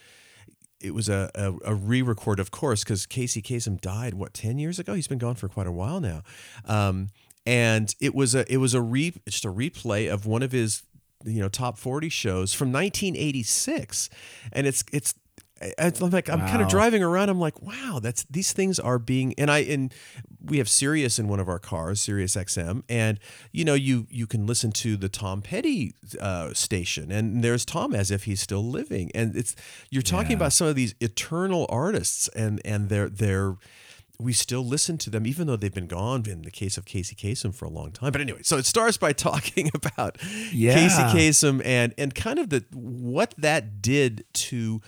it was a, a, a re-record, of course, because Casey Kasem died what ten years ago. He's been gone for quite a while now, um, and it was a it was a re just a replay of one of his you know top forty shows from 1986, and it's it's. It's I'm like I'm kind of driving around. I'm like, wow, that's these things are being and I and we have Sirius in one of our cars, Sirius XM, and you know you you can listen to the Tom Petty uh, station, and there's Tom as if he's still living, and it's you're talking Yeah. about some of these eternal artists, and and they're they're we still listen to them even though they've been gone in the case of Casey Kasem for a long time. But anyway, so it starts by [LAUGHS] talking about Yeah. Casey Kasem and and kind of the what that did to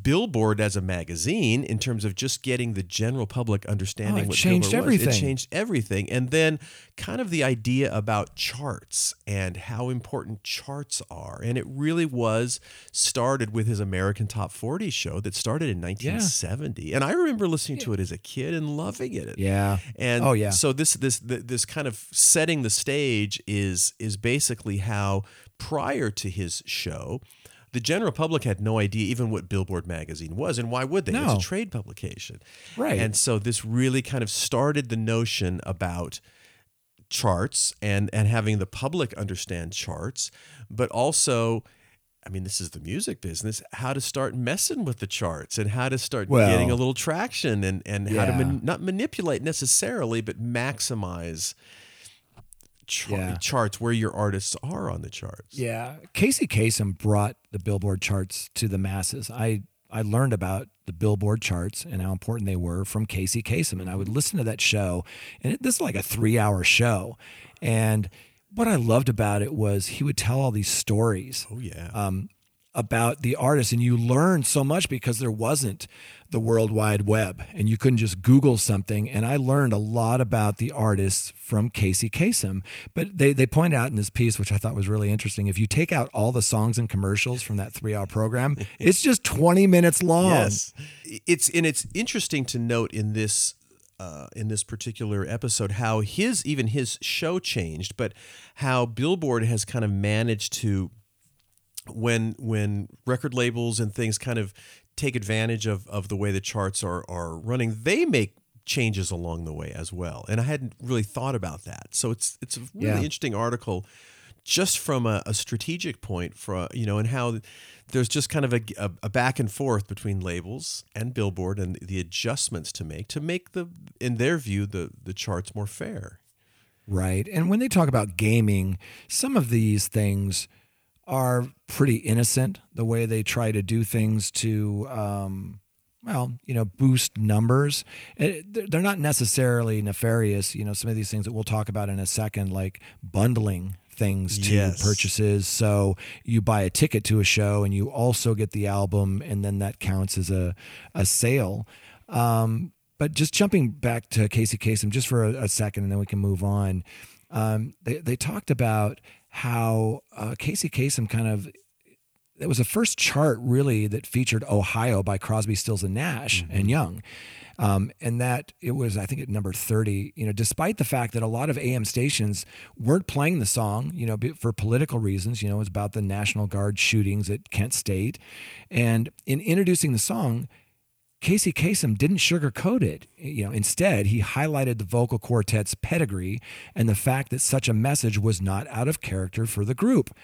Billboard as a magazine in terms of just getting the general public understanding Oh, what changed Billboard was. everything. It changed everything. And then kind of the idea about charts and how important charts are. And it really was started with his American Top 40 show that started in 1970. And I remember listening to it as a kid and loving it. Yeah. And Oh, yeah. so this this this kind of setting the stage is is basically how prior to his show the general public had no idea even what Billboard magazine was and why would they? No. It's a trade publication. Right. And so this really kind of started the notion about charts and and having the public understand charts, but also I mean, this is the music business. How to start messing with the charts and how to start Well- getting a little traction and and how to man, not manipulate necessarily, but maximize char- Yeah. charts where your artists are on the charts. Yeah, Casey Kasem brought the Billboard charts to the masses. I I learned about the Billboard charts and how important they were from Casey Kasem, and I would listen to that show. And it, this is like a three-hour show, and what I loved about it was he would tell all these stories Oh yeah. um, about the artist, and you learned so much because there wasn't the World Wide Web, and you couldn't just Google something. And I learned a lot about the artists from Casey Kasem. But they they point out in this piece, which I thought was really interesting, if you take out all the songs and commercials from that three hour program, [LAUGHS] it's just twenty minutes long. Yes, it's and it's interesting to note in this uh, in this particular episode how his even his show changed, but how Billboard has kind of managed to when when record labels and things kind of take advantage of of the way the charts are are running, they make changes along the way as well. And I hadn't really thought about that. So it's it's a really Yeah. interesting article just from a, a strategic point for you know and how there's just kind of a, a, a back and forth between labels and billboard and the adjustments to make to make the in their view the the charts more fair Right. And when they talk about gaming, some of these things are pretty innocent, the way they try to do things to, um, well, you know, boost numbers. Eh, They're they're not necessarily nefarious. You know, some of these things that we'll talk about in a second, like bundling things to Yes. purchases. So you buy a ticket to a show and you also get the album, and then that counts as a, a sale. Um, but just jumping back to Casey Kasem just for a, a second, and then we can move on. Um, they they talked about how uh, Casey Kasem kind of it was the first chart really that featured Ohio by Crosby, Stills and Nash and Young. Um, and that it was, I think, at number 30, you know, despite the fact that a lot of AM stations weren't playing the song, you know, for political reasons, you know, it was about the National Guard shootings at Kent State. And in introducing the song, Casey Kasem didn't sugarcoat it. You know, instead, he highlighted the vocal quartet's pedigree and the fact that such a message was not out of character for the group.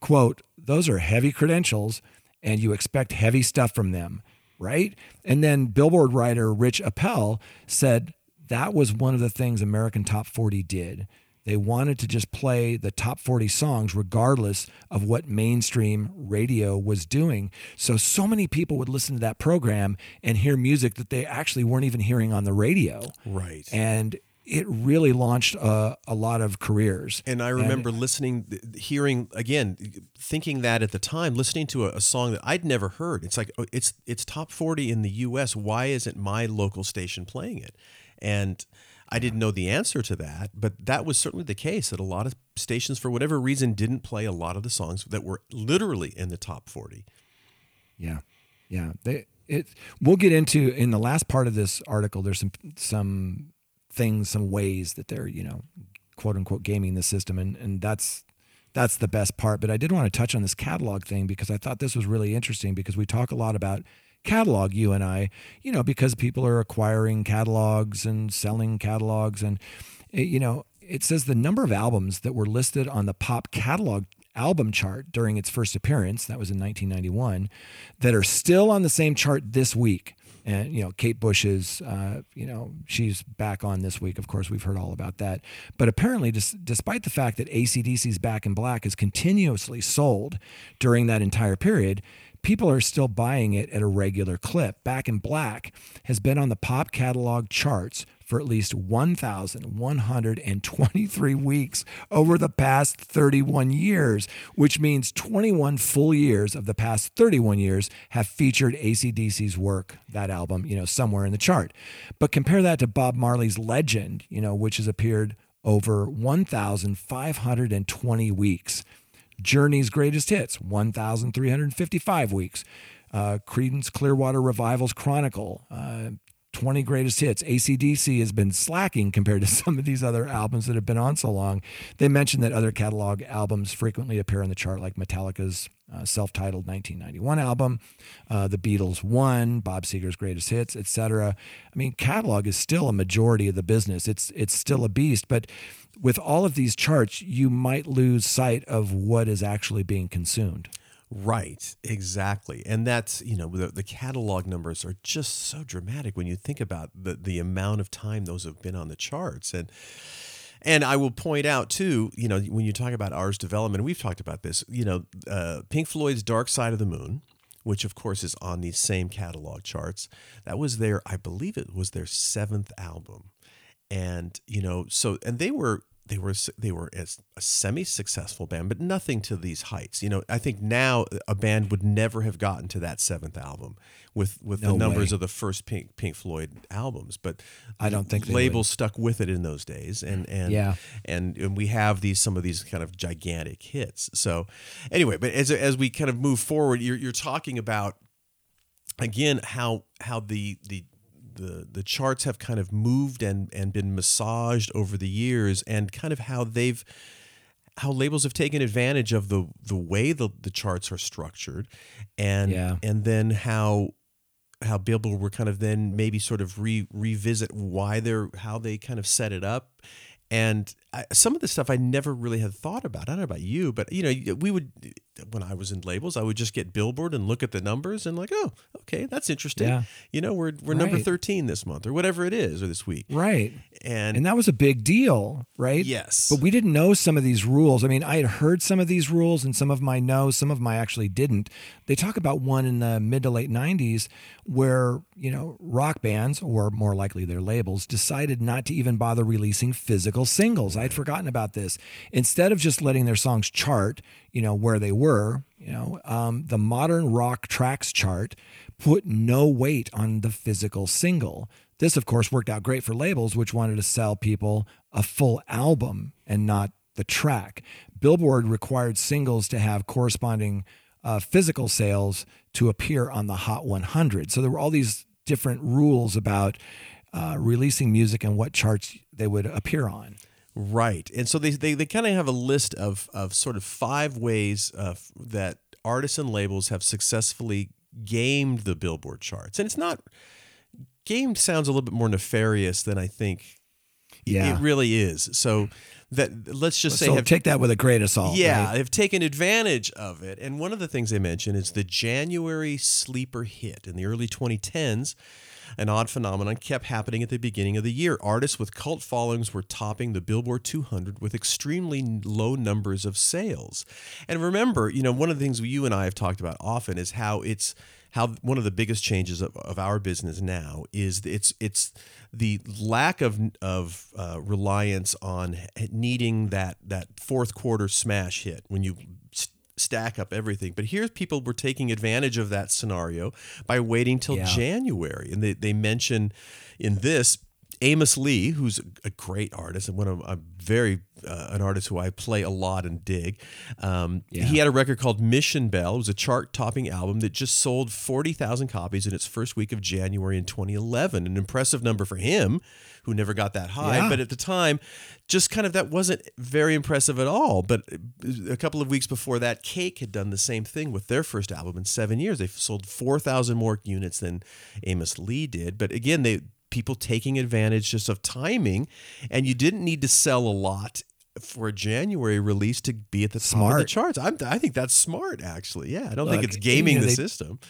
Quote, those are heavy credentials and you expect heavy stuff from them, right? And then Billboard writer Rich Appel said that was one of the things American Top 40 did. They wanted to just play the top 40 songs regardless of what mainstream radio was doing. So, so many people would listen to that program and hear music that they actually weren't even hearing on the radio. right And it really launched a, a lot of careers. And I remember listening, hearing again, thinking that at the time, listening to a, a song that I'd never heard. It's like oh, it's it's top forty in the U.S. Why isn't my local station playing it? And I didn't know the answer to that, but that was certainly the case. That a lot of stations, for whatever reason, didn't play a lot of the songs that were literally in the top forty. Yeah, yeah. They it. We'll get into in the last part of this article. There's some some things, some ways that they're you know, quote unquote, gaming the system, and and that's that's the best part. But I did want to touch on this catalog thing because I thought this was really interesting because we talk a lot about catalog you and I you know because people are acquiring catalogs and selling catalogs. And it, you know it says the number of albums that were listed on the pop catalog album chart during its first appearance that was in 1991 that are still on the same chart this week. And you know kate bush's uh, you know she's back on this week. Of course we've heard all about that. But apparently dis- despite the fact that acdc's back in black is continuously sold during that entire period people are still buying it at a regular clip. Back in Black has been on the pop catalog charts for at least 1,123 weeks over the past 31 years, which means 21 full years of the past 31 years have featured ACDC's work, that album, you know, somewhere in the chart. But compare that to Bob Marley's Legend, you know, which has appeared over 1,520 weeks. Journey's greatest hits, 1,355 weeks. Uh, Creedence Clearwater Revival's Chronicle, uh, 20 greatest hits. ACDC has been slacking compared to [LAUGHS] some of these other albums that have been on so long. They mentioned that other catalog albums frequently appear on the chart, like Metallica's uh, self-titled 1991 album, uh, the Beatles' One, Bob Seger's greatest hits, etc. I mean, catalog is still a majority of the business. It's it's still a beast, but with all of these charts, you might lose sight of what is actually being consumed. Right, exactly. And that's, you know, the, the catalog numbers are just so dramatic when you think about the, the amount of time those have been on the charts. And and I will point out too, you know, when you talk about Ars Development, we've talked about this, you know, uh, Pink Floyd's Dark Side of the Moon, which of course is on these same catalog charts, that was their, I believe it was their seventh album. And, you know, so, and they were, they were they were as a semi-successful band, but nothing to these heights. You know, I think now a band would never have gotten to that seventh album with with No the numbers way. of the first Pink Pink Floyd albums. But I don't think labels stuck with it in those days, and and Yeah. and and we have these some of these kind of gigantic hits. So anyway, but as as we kind of move forward, you're you're talking about again how how the the the the charts have kind of moved and and been massaged over the years and kind of how they've how labels have taken advantage of the the way the, the charts are structured and Yeah. and then how how Billboard were kind of then maybe sort of re revisit why they're how they kind of set it up and I, some of the stuff I never really had thought about. I don't know about you, but you know, we would when I was in labels, I would just get Billboard and look at the numbers and like, oh, okay, that's interesting. Yeah. You know, we're we're number thirteen this month or whatever it is or this week. Right. And, And that was a big deal, right? Yes. But we didn't know some of these rules. I mean, I had heard some of these rules and some of my know, some of my actually didn't. They talk about one in the mid to late 90s where, you know, rock bands, or more likely their labels, decided not to even bother releasing physical singles. I'd forgotten about this. Instead of just letting their songs chart, you know, where they were, you know, um, the modern rock tracks chart put no weight on the physical single. This, of course, worked out great for labels which wanted to sell people a full album and not the track. Billboard required singles to have corresponding uh, physical sales to appear on the Hot 100. So there were all these different rules about uh, releasing music and what charts they would appear on. Right. And so they, they, they kind of have a list of, of sort of five ways uh, that artists and labels have successfully gamed the Billboard charts. And it's not, gamed sounds a little bit more nefarious than I think Yeah. it really is. So that let's just say so have take that with a grain of salt. yeah, right? they've taken advantage of it. And one of the things they mention is the January sleeper hit in the early 2010s. An odd phenomenon kept happening at the beginning of the year. Artists with cult followings were topping the Billboard 200 with extremely low numbers of sales. And remember, you know, one of the things you and I have talked about often is how it's how one of the biggest changes of, of our business now is it's it's the lack of of uh, reliance on needing that that fourth quarter smash hit when you stack up everything. But here's people were taking advantage of that scenario by waiting till Yeah. January, and they they mention in this. Amos Lee, who's a great artist and one of I'm very uh, an artist who I play a lot and dig. Um, He had a record called Mission Bell. It was a chart-topping album that just sold 40,000 copies in its first week of January in 2011. An impressive number for him, who never got that high. Yeah. But at the time, just kind of that wasn't very impressive at all. But a couple of weeks before that, Cake had done the same thing with their first album in seven years. They sold 4,000 more units than Amos Lee did. But again, they people taking advantage just of timing, and you didn't need to sell a lot for a January release to be at the top of the charts. I'm, I think that's smart, actually. Yeah, I don't think it's gaming you know, the they- system.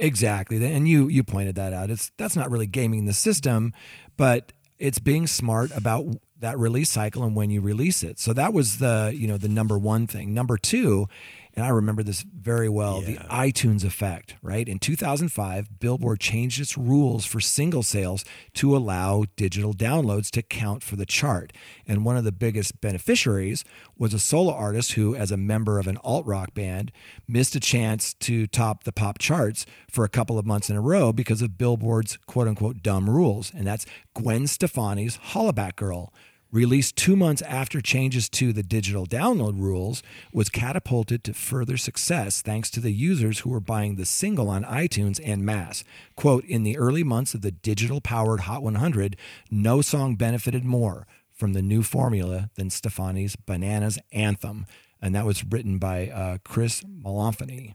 Exactly. And you you pointed that out. It's that's not really gaming the system, but it's being smart about that release cycle and when you release it. So that was the, you know, the number one thing. Number 2, and I remember this very well the iTunes effect, right? In 2005, Billboard changed its rules for single sales to allow digital downloads to count for the chart. And one of the biggest beneficiaries was a solo artist who, as a member of an alt rock band, missed a chance to top the pop charts for a couple of months in a row because of Billboard's quote unquote dumb rules. And that's Gwen Stefani's Hollaback Girl released two months after changes to the digital download rules, was catapulted to further success thanks to the users who were buying the single on iTunes and mass. Quote, in the early months of the digital powered Hot 100, no song benefited more from the new formula than Stefani's Bananas Anthem. And that was written by uh, Chris Malanfani.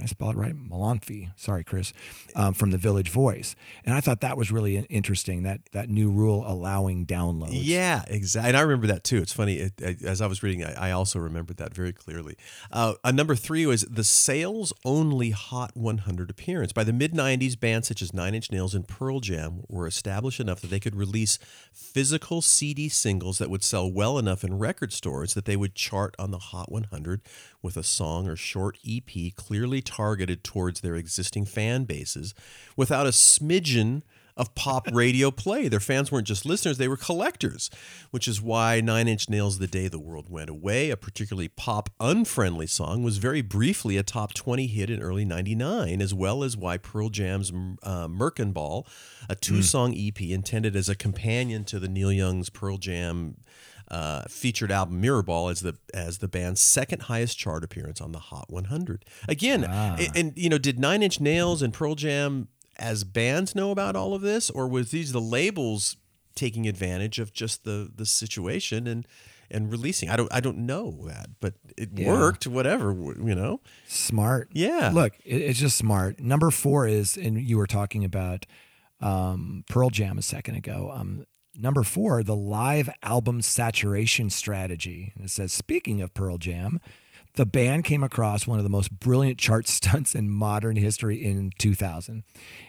I spell it right? Molanphy. Sorry, Chris, um, from the Village Voice. And I thought that was really interesting that that new rule allowing downloads. Yeah, exactly. And I remember that too. It's funny. It, it- as I was reading, I, I also remembered that very clearly. Uh, number three was the sales only Hot 100 appearance. By the mid 90s, bands such as Nine Inch Nails and Pearl Jam were established enough that they could release physical CD singles that would sell well enough in record stores that they would chart on the Hot 100 with a song or short EP clearly targeted towards their existing fan bases without a smidgen of pop radio play. Their fans weren't just listeners, they were collectors, which is why Nine Inch Nails' The Day the World Went Away, a particularly pop unfriendly song, was very briefly a top 20 hit in early 99, as well as why Pearl Jam's uh, Merkin Ball, a two song EP intended as a companion to the Neil Young's Pearl Jam. Uh, featured album Mirrorball as the as the band's second highest chart appearance on the Hot 100. Again, and, and you know, did Nine Inch Nails and Pearl Jam as bands know about all of this, or was these the labels taking advantage of just the the situation and and releasing? I don't I don't know that, but it Yeah. worked. Whatever you know. Smart. Yeah. Look, it, it's just smart. Number four is, and you were talking about um, Pearl Jam a second ago. Um, number four, the live album saturation strategy. And it says, speaking of Pearl Jam, the band came across one of the most brilliant chart [LAUGHS] stunts in modern history in 2000.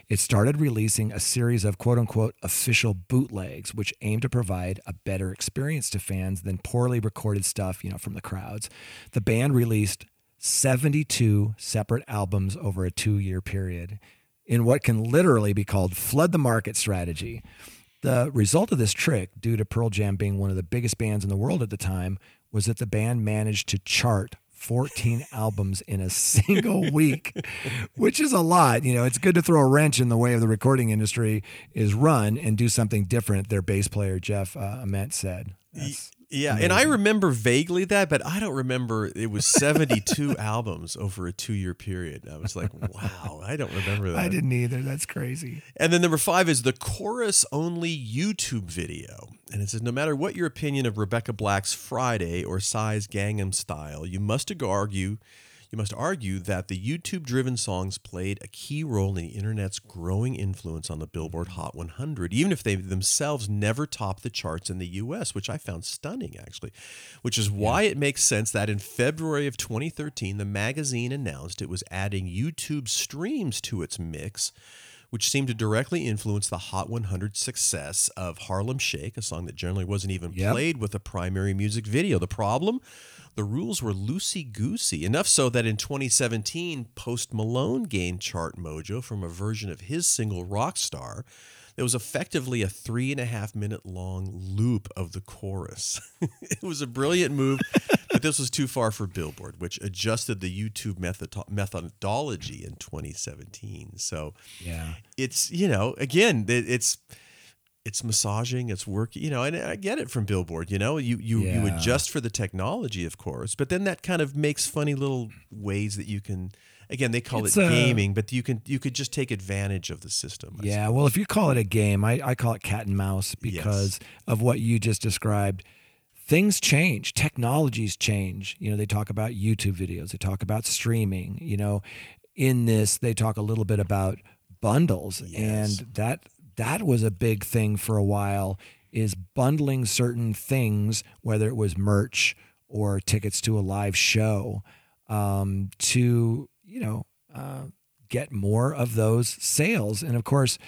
It started releasing a series of quote unquote official bootlegs, which aimed to provide a better experience to fans than poorly recorded stuff, you know, from the crowds. The band released 72 separate albums over a two year period in what can literally be called flood the market strategy. The result of this trick, due to Pearl Jam being one of the biggest bands in the world at the time, was that the band managed to chart 14 albums in a single [LAUGHS] week, which is a lot. You know, it's good to throw a wrench in the way of the recording industry is run and do something different, their bass player, Jeff uh, Ament, said. That's Yeah, and I remember vaguely that, but I don't remember it was 72 [LAUGHS] albums over a 2-year period. I was like, "Wow, I don't remember that." I didn't either. That's crazy. And then number five is the chorus only YouTube video. And it says no matter what your opinion of Rebecca Black's Friday or Psy's Gangnam Style, you must argue you must argue that the YouTube driven songs played a key role in the internet's growing influence on the Billboard Hot 100, even if they themselves never topped the charts in the US, which I found stunning actually. Which is why it makes sense that in February of 2013, the magazine announced it was adding YouTube streams to its mix which seemed to directly influence the Hot 100 success of Harlem Shake, a song that generally wasn't even Yep. played with a primary music video. The problem? The rules were loosey goosey, enough so that in 2017, Post Malone gained chart mojo from a version of his single Rockstar that was effectively a three and a half minute long loop of the chorus. [LAUGHS] it was a brilliant move, but this was too far for Billboard, which adjusted the YouTube method- methodology in 2017. So Yeah. it's you know again it's it's massaging it's work you know and i get it from billboard you know you you, you adjust for the technology of course but then that kind of makes funny little ways that you can again they call It's it a- gaming but you can you could just take advantage of the system I Yeah, well, if you call it a game, I, I call it cat and mouse because of what you just described. Things change, technologies change. You know, they talk about YouTube videos, they talk about streaming. You know, in this, they talk a little bit about bundles, and that that was a big thing for a while. Is bundling certain things, whether it was merch or tickets to a live show, um, to you know. Uh, get more of those sales. And of course,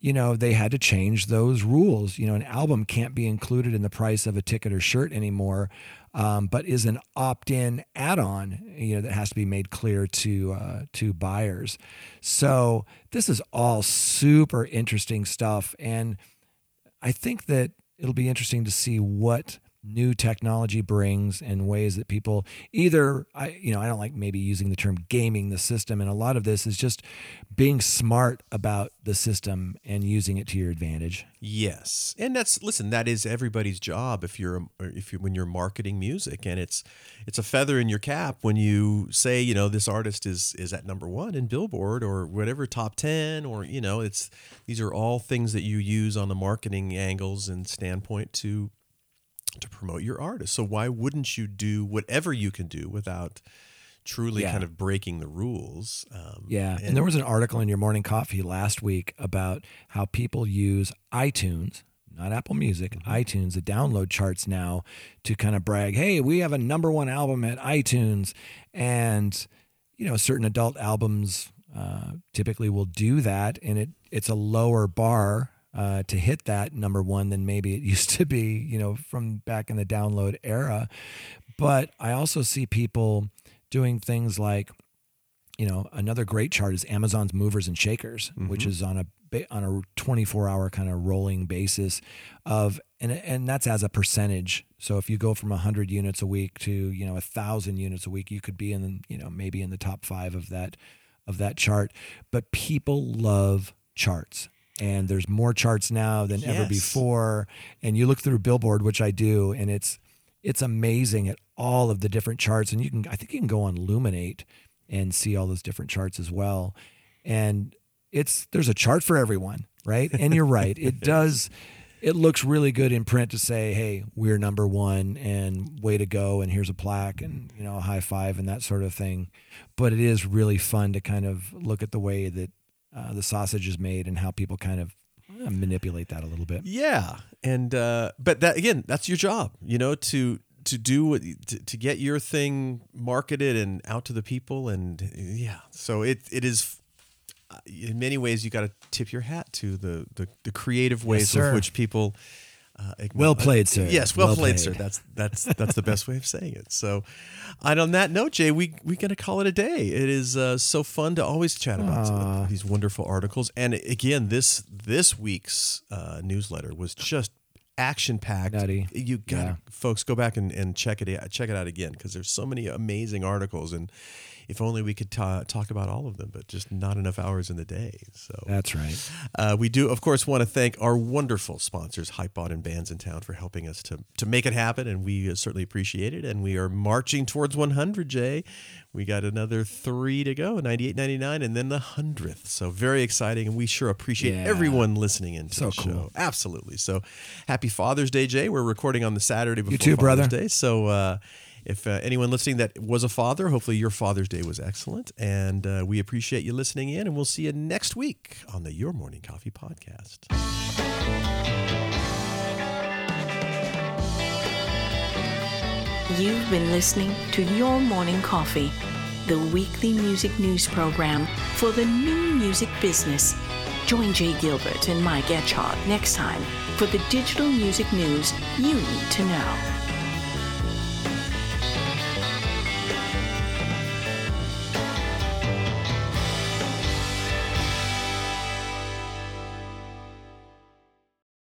you know, they had to change those rules. You know, an album can't be included in the price of a ticket or shirt anymore. Um, but is an opt-in add-on, you know, that has to be made clear to uh, to buyers. So this is all super interesting stuff, and I think that it'll be interesting to see what new technology brings and ways that people either I you know I don't like maybe using the term gaming the system and a lot of this is just being smart about the system and using it to your advantage. Yes, and that's listen. That is everybody's job. If you're if you when you're marketing music, and it's it's a feather in your cap when you say you know this artist is is at number one in Billboard or whatever top ten or you know it's these are all things that you use on the marketing angles and standpoint to to promote your artist. So why wouldn't you do whatever you can do without truly Yeah. kind of breaking the rules? Um, Yeah. And, there was an article in your morning coffee last week about how people use iTunes, not Apple Music, iTunes, the download charts now to kind of brag, hey, we have a number one album at iTunes. And, you know, certain adult albums uh, typically will do that. And it it's a lower bar uh, to hit that number one than maybe it [LAUGHS] used to be, you know, from back in the download era. But I also see people doing things like, you know, another great chart is Amazon's movers and shakers, which is on a on a 24 hour kind of rolling basis of and and that's as a percentage. So if you go from 100 units a week to, you know, a 1000 units a week, you could be in, you know, maybe in the top 5 of that of that chart. But people love charts. And there's more charts now than ever before. And you look through Billboard, which I do, and it's it's amazing at all of the different charts. And you can I think you can go on Luminate and see all those different charts as well. And it's there's a chart for everyone, right? And you're right. It [LAUGHS] does it looks really good in print to say, hey, we're number one and way to go and here's a plaque and you know, a high five and that sort of thing. But it is really fun to kind of look at the way that uh, the sausage is made and how people kind of uh, manipulate that a little bit. Yeah, and uh, but that again, that's your job, you know, to to do what to, to get your thing marketed and out to the people, and yeah, so it it is. uh, In many ways, you got to tip your hat to the the, the creative ways with which people. Uh, Well played, sir. Yes, well, Well played, played. sir. That's that's that's the best way of saying it. So, and on that note, Jay, we we gonna call it a day. It is uh, so fun to always chat about Aw. these wonderful articles. And again, this this week's uh, newsletter was just action packed. You got Yeah. folks go back and, and check it out, check it out again because there's so many amazing articles and. If only we could ta talk about all of them, but just not enough hours in the day. So That's right. uh, we do, of course, want to thank our wonderful sponsors, Hypebot and Bandsintown, for helping us to to make it happen, and we uh, certainly appreciate it. And we are marching towards 100. Jay, we got another three to go, 98, 99, and then the hundredth. So very exciting, and we sure appreciate Yeah. everyone listening into So the show. Absolutely. So happy Father's Day, Jay. We're recording on the Saturday before too, Father's brother. Day. So. Uh, if uh, anyone listening that was a father, hopefully your Father's Day was excellent. And uh, we appreciate you listening in. And we'll see you next week on the Your Morning Coffee Podcast. You've been listening to Your Morning Coffee, the weekly music news program for the new music business. Join Jay Gilbert and Mike Etchart next time for the digital music news you need to know.